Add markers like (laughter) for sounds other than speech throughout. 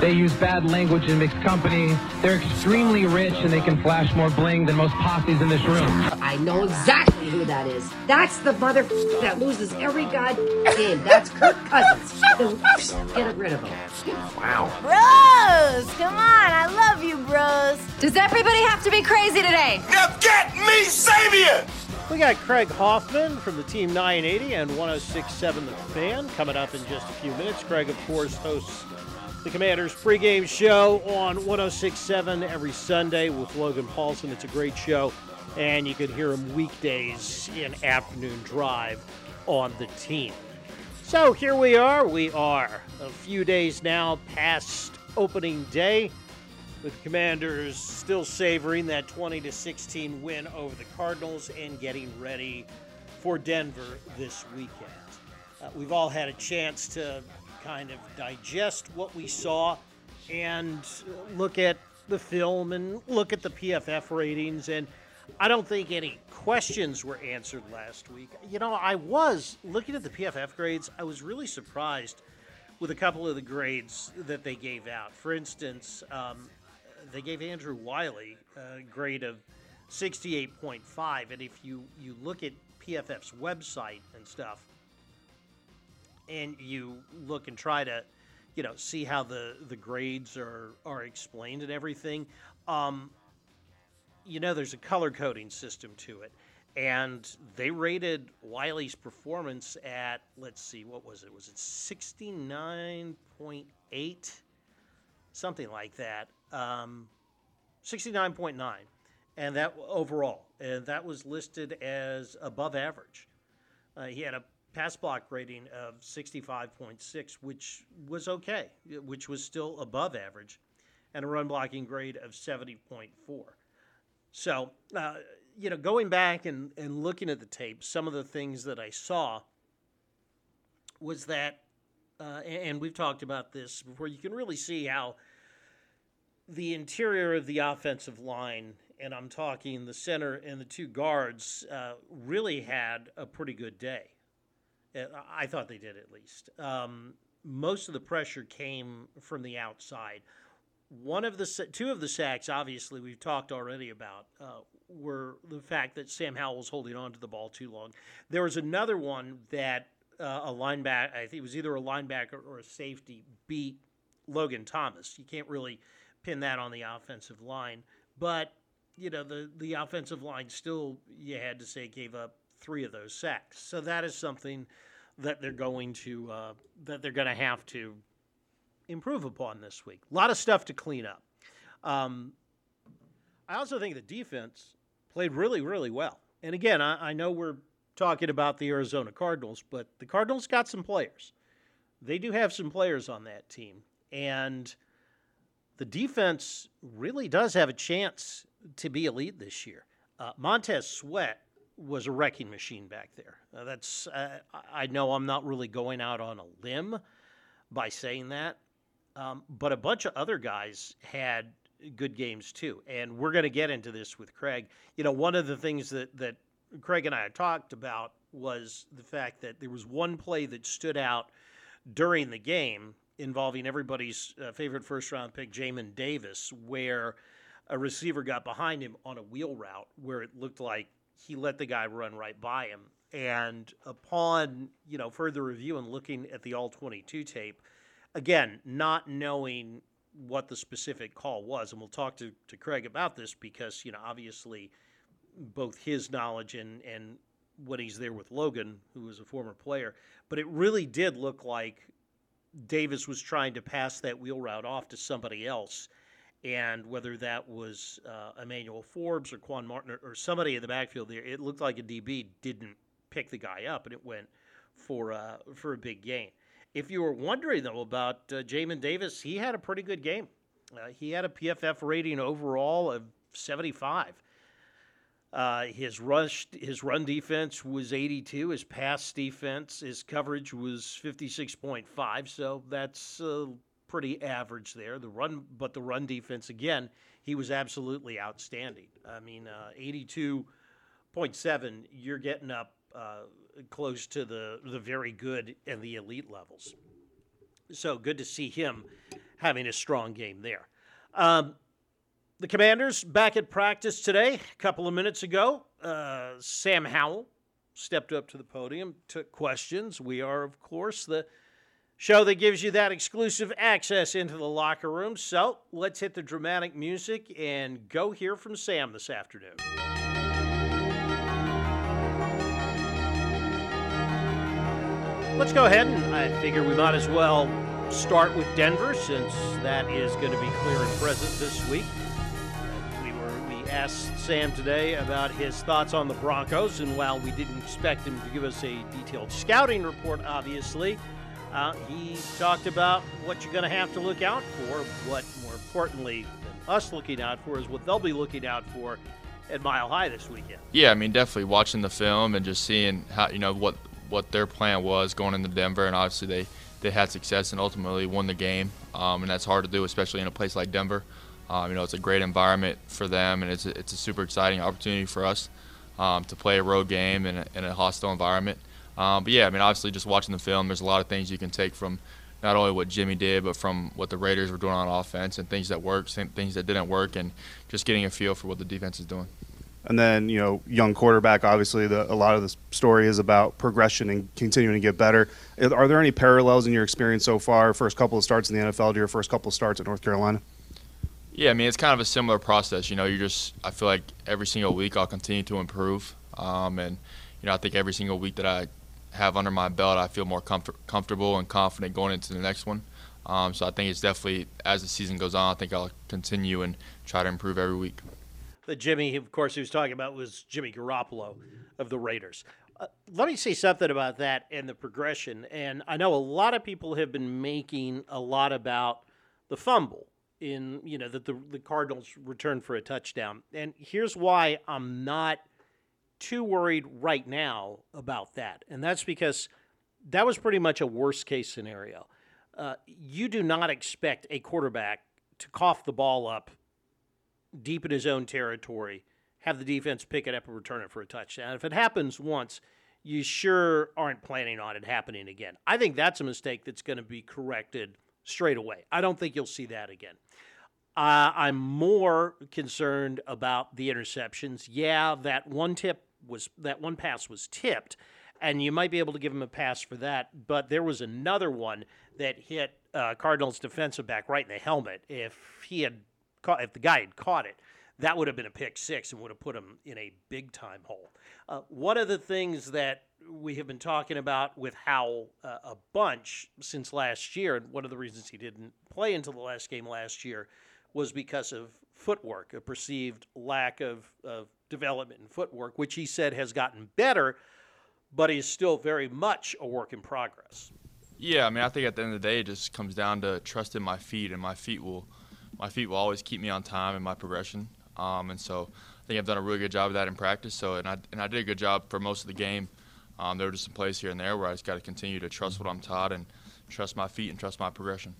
they use bad language in mixed company. They're extremely rich and they can flash more bling than most posses in this room. I know exactly who that is. That's the mother (laughs) that loses every god game. That's Kirk Cousins. (laughs) Get rid of him. Wow. Bros, come on. I love you, bros. Does everybody have to be crazy today? Now get me Savior! We got Craig Hoffman from the Team 980 and 1067 The Fan coming up in just a few minutes. Craig, of course, hosts the Commanders pregame show on 1067 every Sunday with Logan Paulsen. It's a great show, and you can hear him weekdays in afternoon drive on the team. So here we are. We are a few days now past opening day with Commanders still savoring that 20 to 16 win over the Cardinals and getting ready for Denver this weekend. Uh, we've all had a chance to kind of digest what we saw and look at the film and look at the PFF ratings and I don't think any questions were answered last week. You know, I was looking at the PFF grades, I was really surprised with a couple of the grades that they gave out. For instance, um, they gave Andrew Wylie a grade of 68.5. And if you, you look at PFF's website and stuff, and you look and try to, you know, see how the, the grades are, are explained and everything, um, you know, there's a color coding system to it. And they rated Wylie's performance at, let's see, what was it? Was it 69.8? Something like that um, 69.9, and that overall, and that was listed as above average. Uh, he had a pass block rating of 65.6, which was okay, which was still above average, and a run blocking grade of 70.4. So, uh, you know, going back and, and looking at the tape, some of the things that I saw was that, uh, and we've talked about this before, you can really see how the interior of the offensive line, and I'm talking the center and the two guards, uh, really had a pretty good day. I thought they did at least. Um, most of the pressure came from the outside. One of the two of the sacks, obviously, we've talked already about, uh, were the fact that Sam Howell was holding on to the ball too long. There was another one that uh, a linebacker, I think it was either a linebacker or a safety, beat Logan Thomas. You can't really pin that on the offensive line. But, you know, the, the offensive line still, you had to say, gave up three of those sacks. So that is something that they're going to uh, that they're going to have to improve upon this week. A lot of stuff to clean up. Um, I also think the defense played really, really well. And again, I, I know we're talking about the Arizona Cardinals, but the Cardinals got some players. They do have some players on that team, and – the defense really does have a chance to be elite this year. Uh, Montez Sweat was a wrecking machine back there. Uh, that's uh, I know I'm not really going out on a limb by saying that, um, but a bunch of other guys had good games too. And we're going to get into this with Craig. You know, one of the things that that Craig and I talked about was the fact that there was one play that stood out during the game involving everybody's uh, favorite first round pick, Jamin Davis, where a receiver got behind him on a wheel route where it looked like he let the guy run right by him. And upon you know further review and looking at the all 22 tape, again, not knowing what the specific call was, and we'll talk to, to Craig about this because you know obviously both his knowledge and and when he's there with Logan, who was a former player, but it really did look like Davis was trying to pass that wheel route off to somebody else. And whether that was uh, Emmanuel Forbes or Quan Martin or, or, somebody in the backfield there, it looked like a DB didn't pick the guy up and it went for, uh, for a big gain. If you were wondering, though, about uh, Jamin Davis, he had a pretty good game. Uh, he had a PFF rating overall of 75. Uh, his rush, his run defense was 82. His pass defense, his coverage was 56.5. So that's uh, pretty average there. The run, but the run defense again, he was absolutely outstanding. I mean, uh, 82.7. You're getting up uh, close to the the very good and the elite levels. So good to see him having a strong game there. Um, the Commanders back at practice today. A couple of minutes ago, uh, Sam Howell stepped up to the podium, took questions. We are, of course, the show that gives you that exclusive access into the locker room. So let's hit the dramatic music and go hear from Sam this afternoon. Let's go ahead and I figure we might as well start with Denver since that is going to be clear and present this week. We were we asked Sam today about his thoughts on the Broncos, and while we didn't expect him to give us a detailed scouting report, obviously, uh, he talked about what you're going to have to look out for. What, more importantly than us looking out for, is what they'll be looking out for at Mile High this weekend. Yeah, I mean, definitely watching the film and just seeing how you know what what their plan was going into Denver, and obviously they they had success and ultimately won the game, um, and that's hard to do, especially in a place like Denver. Um, you know, it's a great environment for them, and it's a, it's a super exciting opportunity for us um, to play a road game in a, in a hostile environment. Um, but yeah, I mean, obviously, just watching the film, there's a lot of things you can take from not only what Jimmy did, but from what the Raiders were doing on offense and things that worked, things that didn't work, and just getting a feel for what the defense is doing. And then, you know, young quarterback, obviously, the, a lot of the story is about progression and continuing to get better. Are there any parallels in your experience so far, first couple of starts in the NFL to your first couple of starts at North Carolina? Yeah, I mean, it's kind of a similar process. You know, you just, I feel like every single week I'll continue to improve. Um, and, you know, I think every single week that I have under my belt, I feel more comfort, comfortable and confident going into the next one. Um, so I think it's definitely, as the season goes on, I think I'll continue and try to improve every week The Jimmy, of course, he was talking about was Jimmy Garoppolo of the Raiders. Uh, let me say something about that and the progression. And I know a lot of people have been making a lot about the fumble in, you know, that the, the Cardinals returned for a touchdown. And here's why I'm not too worried right now about that. And that's because that was pretty much a worst case scenario. Uh, you do not expect a quarterback to cough the ball up deep in his own territory, have the defense pick it up and return it for a touchdown. If it happens once, you sure aren't planning on it happening again. I think that's a mistake that's going to be corrected straight away. I don't think you'll see that again. Uh, I'm more concerned about the interceptions. Yeah, that one tip was that one pass was tipped, and you might be able to give him a pass for that. But there was another one that hit uh, Cardinals defensive back right in the helmet. If he had caught, if the guy had caught it, that would have been a pick six and would have put him in a big time hole. Uh, one of the things that we have been talking about with Howell uh, a bunch since last year, and one of the reasons he didn't play until the last game last year was because of footwork, a perceived lack of, of development and footwork, which he said has gotten better, but is still very much a work in progress. Yeah, I mean, I think at the end of the day, it just comes down to trusting my feet, and my feet will – my feet will always keep me on time in my progression. Um, and so I think I've done a really good job of that in practice. So and I and I did a good job for most of the game. Um, there were just some plays here and there where I just got to continue to trust what I'm taught and trust my feet and trust my progression.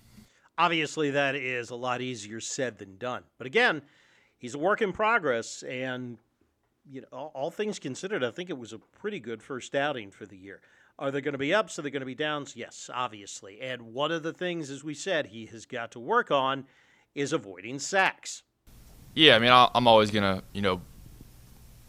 Obviously, that is a lot easier said than done. But again, he's a work in progress, and you know, all, all things considered, I think it was a pretty good first outing for the year. Are there going to be ups? Are there going to be downs? Yes, obviously. And one of the things, as we said, he has got to work on is avoiding sacks. Yeah, I mean, I'm always gonna, you know,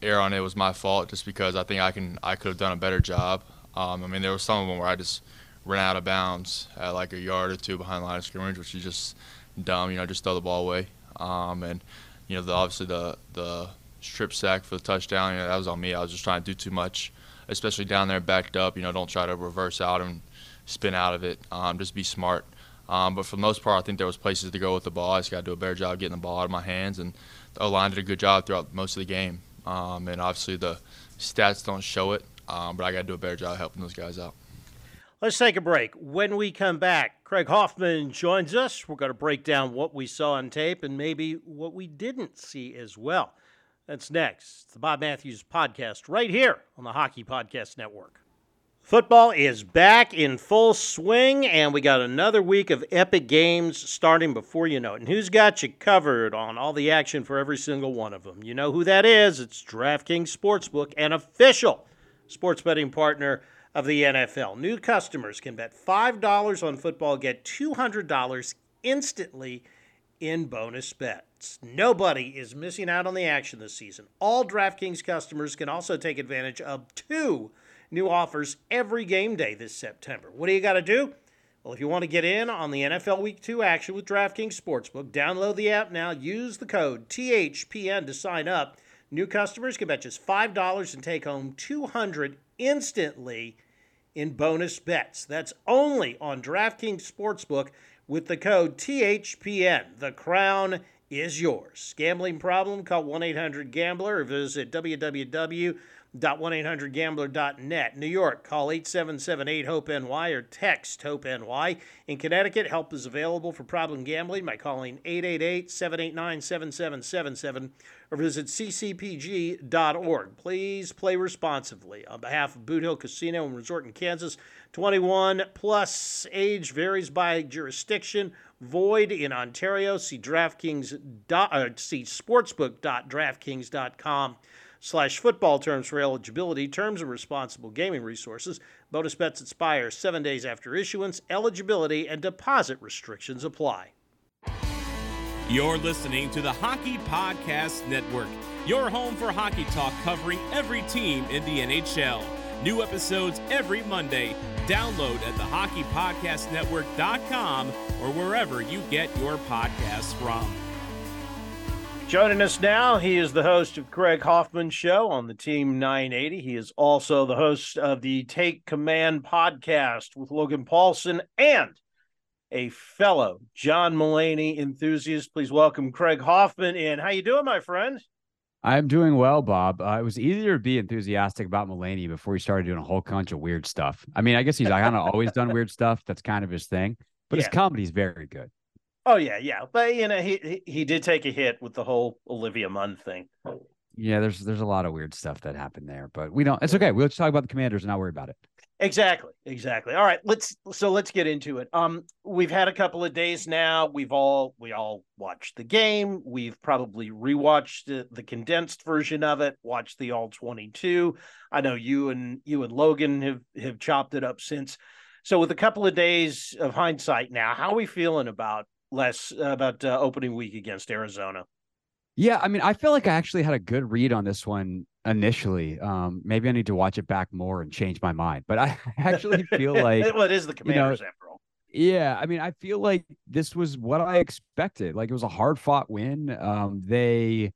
err on it was my fault just because I think I can, I could have done a better job. Um, I mean, there was some of them where I just ran out of bounds at like a yard or two behind the line of scrimmage, which is just dumb. You know, just throw the ball away. Um, and you know, the, obviously the the strip sack for the touchdown, you know, that was on me. I was just trying to do too much, especially down there backed up. You know, don't try to reverse out and spin out of it. Um, just be smart. Um, but for the most part, I think there was places to go with the ball. I just got to do a better job getting the ball out of my hands, and the O-line did a good job throughout most of the game. Um, and obviously the stats don't show it, um, but I got to do a better job helping those guys out. Let's take a break. When we come back, Craig Hoffman joins us. We're going to break down what we saw on tape and maybe what we didn't see as well. That's next. It's The Bob Matthews Podcast, right here on the Hockey Podcast Network. Football is back in full swing, and we got another week of epic games starting before you know it. And who's got you covered on all the action for every single one of them? You know who that is. It's DraftKings Sportsbook, an official sports betting partner of the NFL. New customers can bet $5 on football, get $200 instantly in bonus bets. Nobody is missing out on the action this season. All DraftKings customers can also take advantage of two new offers every game day this September. What do you got to do? Well, if you want to get in on the NFL Week 2 action with DraftKings Sportsbook, download the app now. Use the code THPN to sign up. New customers can bet just $5 and take home 200 instantly in bonus bets. That's only on DraftKings Sportsbook with the code THPN. The crown is yours. Gambling problem? Call 1 800 Gambler or visit www 1-800-GAMBLER.net. New York, call 877-8-HOPE-NY or text HOPE-NY. In Connecticut, help is available for problem gambling by calling 888-789-7777 or visit ccpg.org. Please play responsibly. On behalf of Boot Hill Casino and Resort in Kansas, 21 plus age varies by jurisdiction. Void in Ontario. See DraftKings. Uh, see sportsbook.draftkings.com slash football terms for eligibility, terms and responsible gaming resources. Bonus bets expire seven days after issuance. Eligibility and deposit restrictions apply. You're listening to the Hockey Podcast Network, your home for hockey talk covering every team in the NHL. New episodes every Monday. Download at the hockeypodcastnetwork.com or wherever you get your podcasts from. Joining us now, he is the host of Craig Hoffman Show on the Team 980. He is also the host of the Take Command podcast with Logan Paulsen and a fellow John Mulaney enthusiast. Please welcome Craig Hoffman in. How you doing, my friend? I'm doing well, Bob. Uh, it was easier to be enthusiastic about Mulaney before he started doing a whole bunch of weird stuff. I mean, I guess he's kind of always done weird stuff. That's kind of his thing, but yeah. his comedy is very good. Oh yeah, yeah, but you know he he did take a hit with the whole Olivia Munn thing. Yeah, there's there's a lot of weird stuff that happened there, but we don't. It's okay. We'll just talk about the Commanders and not worry about it. Exactly, exactly. All right, let's so let's get into it. Um, we've had a couple of days now. We've all we all watched the game. We've probably rewatched the, the condensed version of it. Watched the all twenty two. I know you and you and Logan have have chopped it up since. So with a couple of days of hindsight now, how are we feeling about less uh, about uh, opening week against Arizona. Yeah, I mean, I feel like I actually had a good read on this one initially. Um, maybe I need to watch it back more and change my mind. But I (laughs) actually feel (laughs) like well, it is the Commanders you know, after all. Yeah, I mean, I feel like this was what I expected. Like it was a hard fought win. Um, they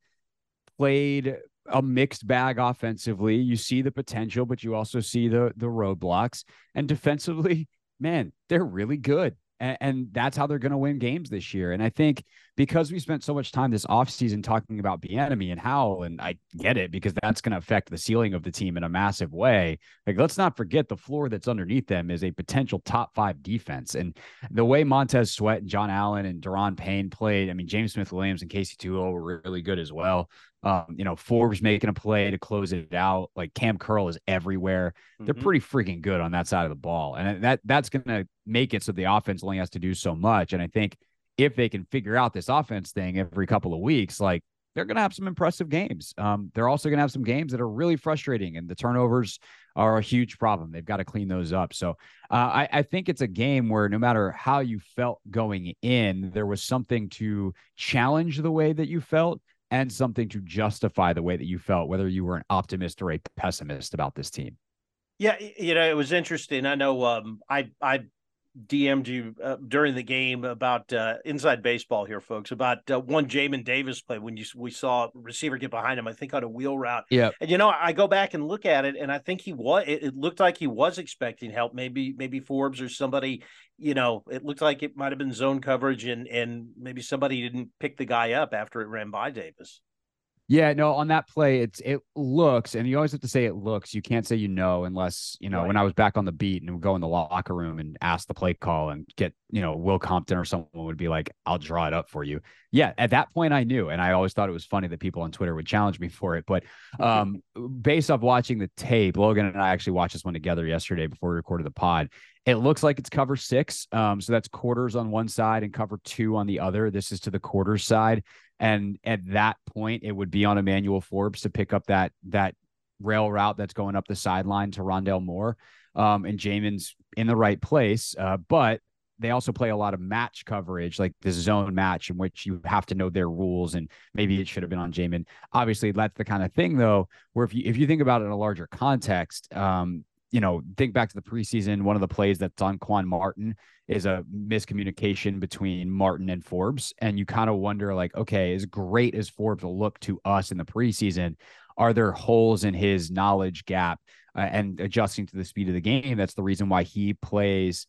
played a mixed bag offensively. You see the potential, but you also see the the roadblocks. And defensively, (laughs) man, they're really good and, and that's how they're going to win games this year. And I think because we spent so much time this offseason talking about Bieniemy and how, and I get it because that's going to affect the ceiling of the team in a massive way. Like, let's not forget the floor that's underneath them is a potential top five defense. And the way Montez Sweat and John Allen and Daron Payne played, I mean, James Smith Williams and Casey Toohill were really good as well. Um, you know, Forbes making a play to close it out. Like Cam Curl is everywhere. Mm-hmm. They're pretty freaking good on that side of the ball, and that that's going to make it so the offense only has to do so much. And I think if they can figure out this offense thing every couple of weeks, like they're going to have some impressive games. Um, they're also going to have some games that are really frustrating, and the turnovers are a huge problem. They've got to clean those up. So uh, I, I, think it's a game where no matter how you felt going in, there was something to challenge the way that you felt and something to justify the way that you felt, whether you were an optimist or a pessimist about this team. Yeah, you know, it was interesting. I know um, I I DM'd you uh, during the game about uh, inside baseball here, folks. About uh, one Jamin Davis play when you we saw receiver get behind him. I think on a wheel route. Yeah. And you know, I go back and look at it, and I think he was. It, it, looked like he was expecting help. Maybe maybe Forbes or somebody. You know, it looked like it might have been zone coverage, and and maybe somebody didn't pick the guy up after it ran by Davis. Yeah, no, on that play, it's it looks, and you always have to say it looks. You can't say you know unless you know. Right. When I was back on the beat and would go in the locker room and ask the play call and get you know Will Compton or someone would be like, "I'll draw it up for you." Yeah, at that point I knew, and I always thought it was funny that people on Twitter would challenge me for it. But um, (laughs) based off watching the tape, Logan and I actually watched this one together yesterday before we recorded the pod. It looks like it's cover six. Um, so that's quarters on one side and cover two on the other. This is to the quarters side. And at that point, it would be on Emmanuel Forbes to pick up that that rail route that's going up the sideline to Rondale Moore. Um, and Jamin's in the right place. Uh, but they also play a lot of match coverage, like this zone match in which you have to know their rules. And maybe it should have been on Jamin. Obviously, that's the kind of thing though, where if you if you think about it in a larger context, um, you know, think back to the preseason. One of the plays that's on Quan Martin is a miscommunication between Martin and Forbes. And you kind of wonder, like, okay, as great as Forbes will look to us in the preseason, are there holes in his knowledge gap uh, and adjusting to the speed of the game? That's the reason why he plays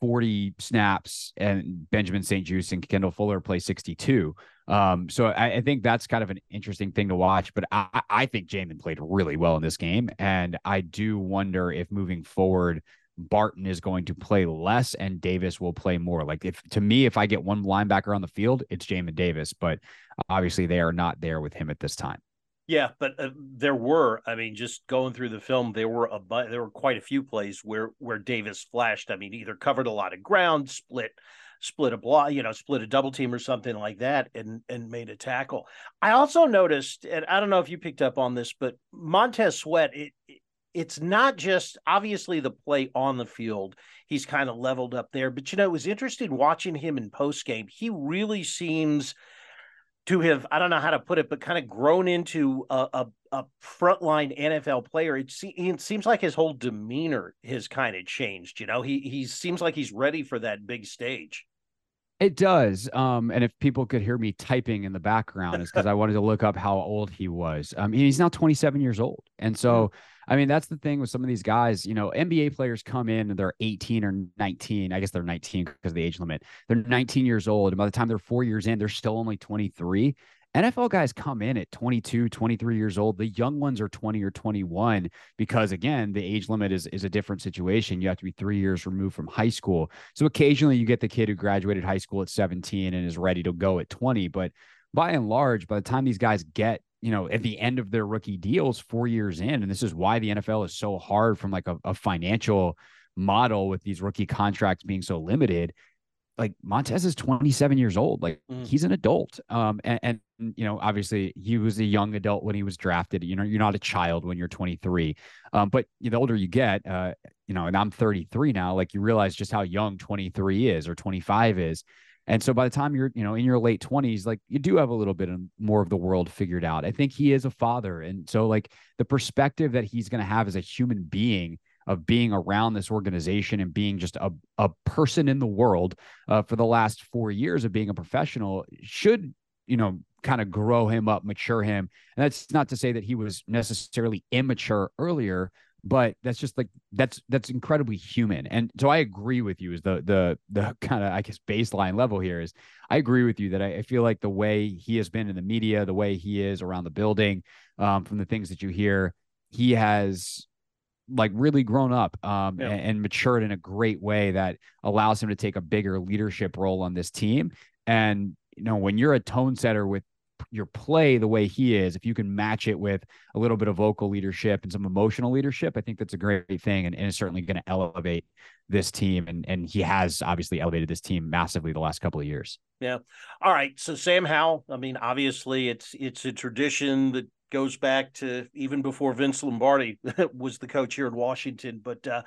40 snaps and Benjamin St-Juste and Kendall Fuller play 62. Um, so I, I, think that's kind of an interesting thing to watch. But I, I think Jamin played really well in this game. And I do wonder if moving forward, Barton is going to play less and Davis will play more. Like if to me, if I get one linebacker on the field, it's Jamin Davis. But obviously they are not there with him at this time. Yeah, but uh, there were. I mean, just going through the film, there were a there were quite a few plays where where Davis flashed. I mean, either covered a lot of ground, split split a block, you know, split a double team or something like that, and and made a tackle. I also noticed, and I don't know if you picked up on this, but Montez Sweat, it, it it's not just obviously the play on the field. He's kind of leveled up there, but you know, it was interesting watching him in post game. He really seems to have I don't know how to put it, but kind of grown into a, a, a frontline NFL player. It, se- it, seems like his whole demeanor has kind of changed. You know, he he seems like he's ready for that big stage. It does. Um, and if people could hear me typing in the background, is because I wanted to look up how old he was. Um, he's now 27 years old, and so. Mm-hmm. I mean, that's the thing with some of these guys. You know, NBA players come in and they're 18 or 19. I guess they're 19 because of the age limit. They're 19 years old. And by the time they're four years in, they're still only 23. NFL guys come in at 22, 23 years old. The young ones are 20 or 21 because again, the age limit is is a different situation. You have to be 3 years removed from high school. So occasionally you get the kid who graduated high school at 17 and is ready to go at 20, but by and large, by the time these guys get you know, at the end of their rookie deals four years in. And this is why the NFL is so hard from like a, a financial model with these rookie contracts being so limited. Like Montez is 27 years old. Like mm. he's an adult. Um, and, and, you know, obviously he was a young adult when he was drafted. You know, you're not a child when you're 23. Um, but the older you get, uh, you know, and I'm 33 now, like you realize just how young 23 is or 25 is. And so by the time you're, you know, in your late 20s, like you do have a little bit of more of the world figured out. I think he is a father. And so like the perspective that he's going to have as a human being of being around this organization and being just a, a person in the world uh, for the last four years of being a professional should, you know, kind of grow him up, mature him. And that's not to say that he was necessarily immature earlier, but that's just like that's that's incredibly human and so i agree with you is the the the kind of i guess baseline level here is i agree with you that I, I, feel like the way he has been in the media the way he is around the building um, from the things that you hear he has like really grown up um, yeah. and, and matured in a great way that allows him to take a bigger leadership role on this team and you know when you're a tone setter with your play the way he is, if you can match it with a little bit of vocal leadership and some emotional leadership, I think that's a great thing and, and is certainly going to elevate this team. And and he has obviously elevated this team massively the last couple of years. Yeah. All right. So Sam Howell, I mean, obviously it's it's a tradition that goes back to even before Vince Lombardi (laughs) was the coach here in Washington. But uh,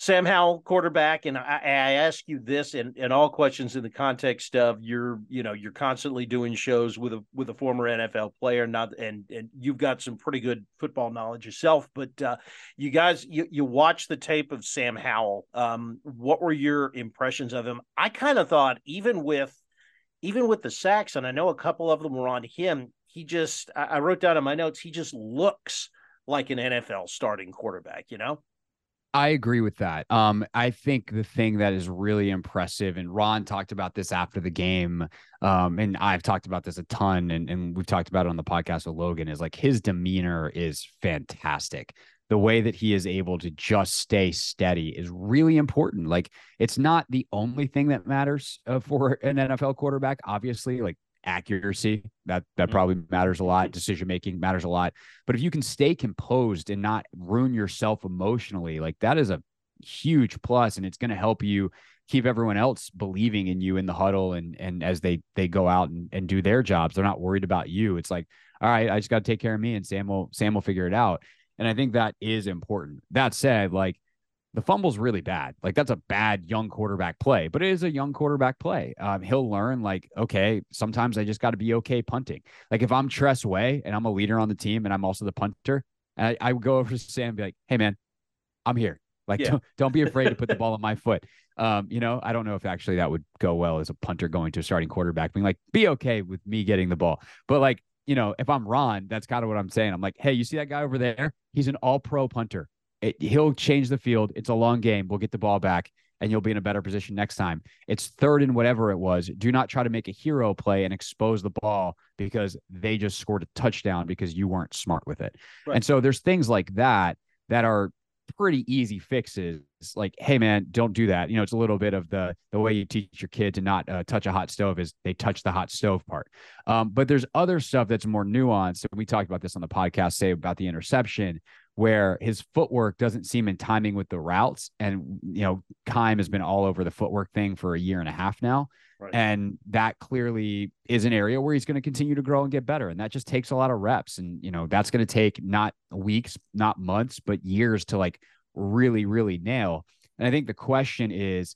Sam Howell, quarterback, and I, I ask you this and, and all questions in the context of you're, you know, you're constantly doing shows with a with a former NFL player, not and and you've got some pretty good football knowledge yourself. But uh, you guys, you you watch the tape of Sam Howell. Um, what were your impressions of him? I kind of thought even with even with the sacks, and I know a couple of them were on him. He just, I wrote down in my notes, he just looks like an NFL starting quarterback. You know. I agree with that. Um, I think the thing that is really impressive, and Ron talked about this after the game, um, and I've talked about this a ton, and, and we've talked about it on the podcast with Logan, is like his demeanor is fantastic. The way that he is able to just stay steady is really important. Like, it's not the only thing that matters uh, for an NFL quarterback. Obviously, like accuracy. That that Mm-hmm. probably matters a lot. Decision making matters a lot. But if you can stay composed and not ruin yourself emotionally like that is a huge plus and it's going to help you keep everyone else believing in you in the huddle and and as they they go out and, and do their jobs. They're not worried about you. It's like all right i just got to take care of me and sam will sam will figure it out. And i think that is important. That said like the fumble's really bad. Like that's a bad young quarterback play, but it is a young quarterback play. Um, he'll learn like, okay, sometimes I just got to be okay punting. Like if I'm Tress Way and I'm a leader on the team and I'm also the punter, I, I would go (laughs) over to Sam and be like, hey man, I'm here. Like Yeah. don't, don't be afraid to put the (laughs) ball on my foot. Um, you know, I don't know if actually that would go well as a punter going to a starting quarterback, being like, be okay with me getting the ball. But like, you know, if I'm Ron, that's kind of what I'm saying. I'm like, hey, you see that guy over there? He's an all pro punter it, he'll change the field. It's a long game. We'll get the ball back and you'll be in a better position next time. It's third and whatever it was. Do not try to make a hero play and expose the ball because they just scored a touchdown because you weren't smart with it. Right. And so there's things like that that are pretty easy fixes. Like, hey man, don't do that. You know, it's a little bit of the the way you teach your kid to not uh, touch a hot stove is they touch the hot stove part. Um, but there's other stuff that's more nuanced. And we talked about this on the podcast, say about the interception where his footwork doesn't seem in timing with the routes. And, you know, Keim has been all over the footwork thing for a year and a half now. Right. And that clearly is an area where he's going to continue to grow and get better. And that just takes a lot of reps. And, you know, that's going to take not weeks, not months, but years to like really, really nail. And I think the question is,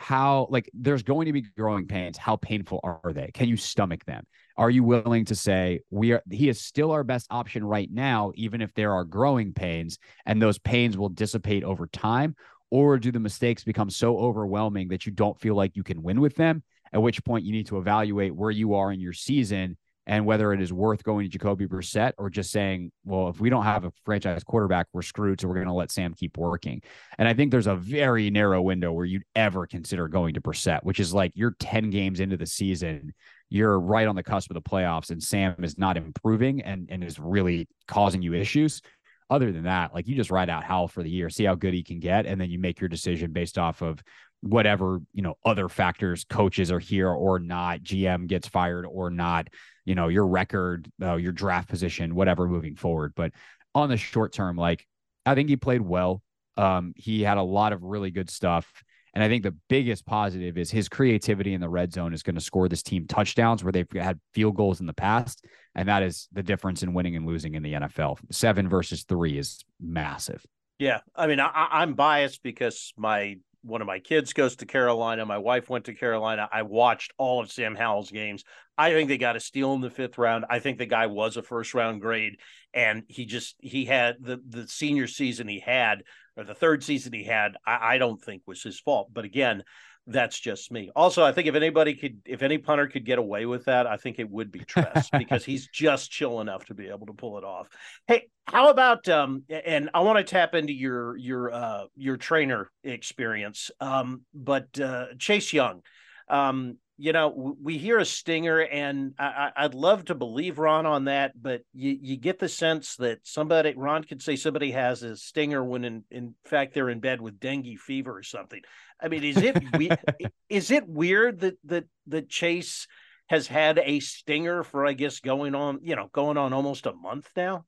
how like there's going to be growing pains how painful are they can you stomach them are you willing to say we are he is still our best option right now even if there are growing pains and those pains will dissipate over time or do the mistakes become so overwhelming that you don't feel like you can win with them at which point you need to evaluate where you are in your season and whether it is worth going to Jacoby Brissett or just saying, well, if we don't have a franchise quarterback, we're screwed. So we're going to let Sam keep working. And I think there's a very narrow window where you'd ever consider going to Brissett, which is like you're 10 games into the season, you're right on the cusp of the playoffs, and Sam is not improving and, and is really causing you issues. Other than that, like you just ride out Howell for the year, see how good he can get, and then you make your decision based off of whatever you know other factors coaches are here or not gm gets fired or not you know your record uh, your draft position whatever moving forward. But on the short term like i think he played well. Um he had a lot of really good stuff and i think the biggest positive is his creativity in the red zone is going to score this team touchdowns where they've had field goals in the past. And that is the difference in winning and losing in the nfl seven versus three is massive. Yeah, I mean, I, I'm biased because my one of my kids goes to Carolina. My wife went to Carolina. I watched all of Sam Howell's games. I think they got a steal in the fifth round. I think the guy was a first round grade, and he just he had the the senior season he had or the third season he had. I, I don't think was his fault. But again, that's just me. Also, I think if anybody could, if any punter could get away with that, I think it would be Tress (laughs) because he's just chill enough to be able to pull it off. Hey, how about um? And I want to tap into your your uh your trainer experience. Um, but uh, Chase Young, um, you know, we hear a stinger, and I, I'd love to believe Ron on that, but you you get the sense that somebody Ron could say somebody has a stinger when in in fact they're in bed with dengue fever or something. I mean, is it we- (laughs) is it weird that that that Chase has had a stinger for I guess going on you know going on almost a month now?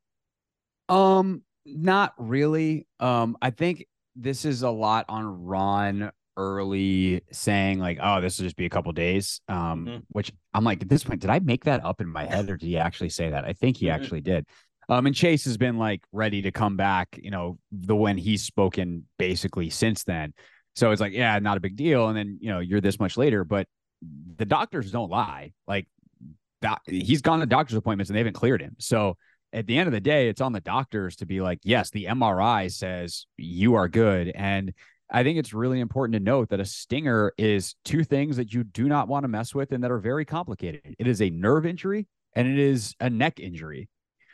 Um, not really. Um, I think this is a lot on Ron early saying like, "Oh, this will just be a couple days." Um, Mhm. which I'm like, at this point, did I make that up in my head, or did he actually say that? I think he Mhm. actually did. Um, and Chase has been like ready to come back. You know, the when he's spoken basically since then. So it's like, yeah, not a big deal. And then you know, you're this much later, but the doctors don't lie. Like he's gone to doctor's appointments and they haven't cleared him. So at the end of the day, it's on the doctors to be like, yes, the MRI says you are good. And I think it's really important to note that a stinger is two things that you do not want to mess with and that are very complicated. It is a nerve injury and it is a neck injury.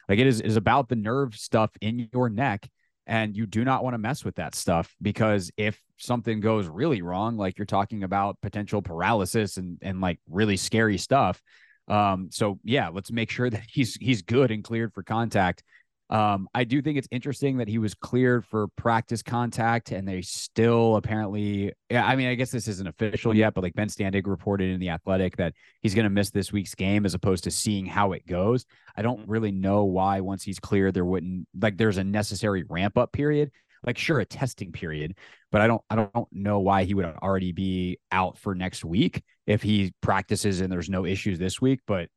Like it is, is about the nerve stuff in your neck. And you do not want to mess with that stuff because if something goes really wrong, like you're talking about potential paralysis and, and like really scary stuff. Um, so yeah, let's make sure that (laughs) he's he's good and cleared for contact um, I do think it's interesting that he was cleared for practice contact and they still apparently, yeah, I mean, I guess this isn't official yet, but like Ben Standig reported in the athletic that he's going to miss this week's game as opposed to seeing how it goes. I don't mm-hmm. really know why once he's cleared, there wouldn't like there's a necessary ramp up period. Like sure, a testing period, but I don't I don't know why he would already be out for next week if he practices and there's no issues this week. But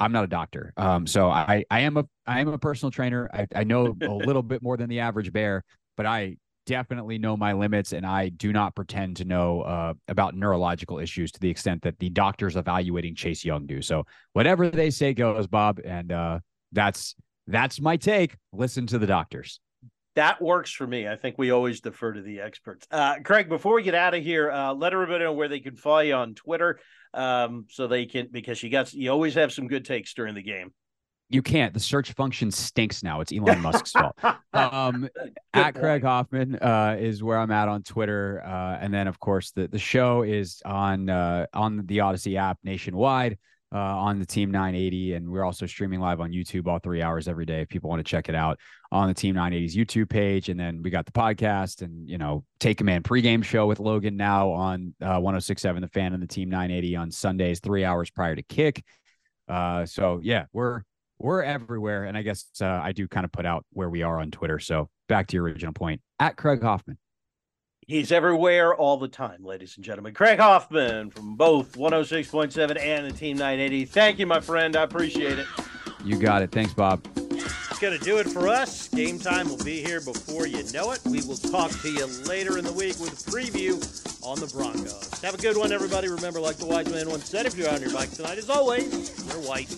I'm not a doctor. Um, so I, I am a, I am a personal trainer. I, I know a (laughs) little bit more than the average bear, but I definitely know my limits and I do not pretend to know uh, about neurological issues to the extent that the doctors evaluating Chase Young do. So whatever they say goes, Bob. And uh, that's, that's my take. Listen to the doctors. That works for me. I think we always defer to the experts. Uh, Craig, before we get out of here, uh, let everybody know where they can follow you on Twitter um, so they can because you got you always have some good takes during the game. You can't. The search function stinks now. It's Elon Musk's fault. (laughs) Um, at. Craig Hoffman uh, is where I'm at on Twitter, uh, and then of course the the show is on uh, on the Odyssey app nationwide uh, on the Team 980, and we're also streaming live on YouTube all three hours every day. If people want to check it out on the Team 980's YouTube page, and then we got the podcast and you know Take Command pregame show with Logan now on uh, 106.7 The Fan and the Team 980 on Sundays, three hours prior to kick. Uh, so yeah, we're we're everywhere, and I guess uh, I do kind of put out where we are on Twitter. So back to your original point at Craig Hoffman. He's everywhere all the time, ladies and gentlemen. Craig Hoffman from both 106.7 and the Team 980. Thank you, my friend. I appreciate it. You got it. Thanks, Bob. It's going to do it for us. Game time will be here before you know it. We will talk to you later in the week with a preview on the Broncos. Have a good one, everybody. Remember, like the wise man once said, if you're on your bike tonight, as always, you're white.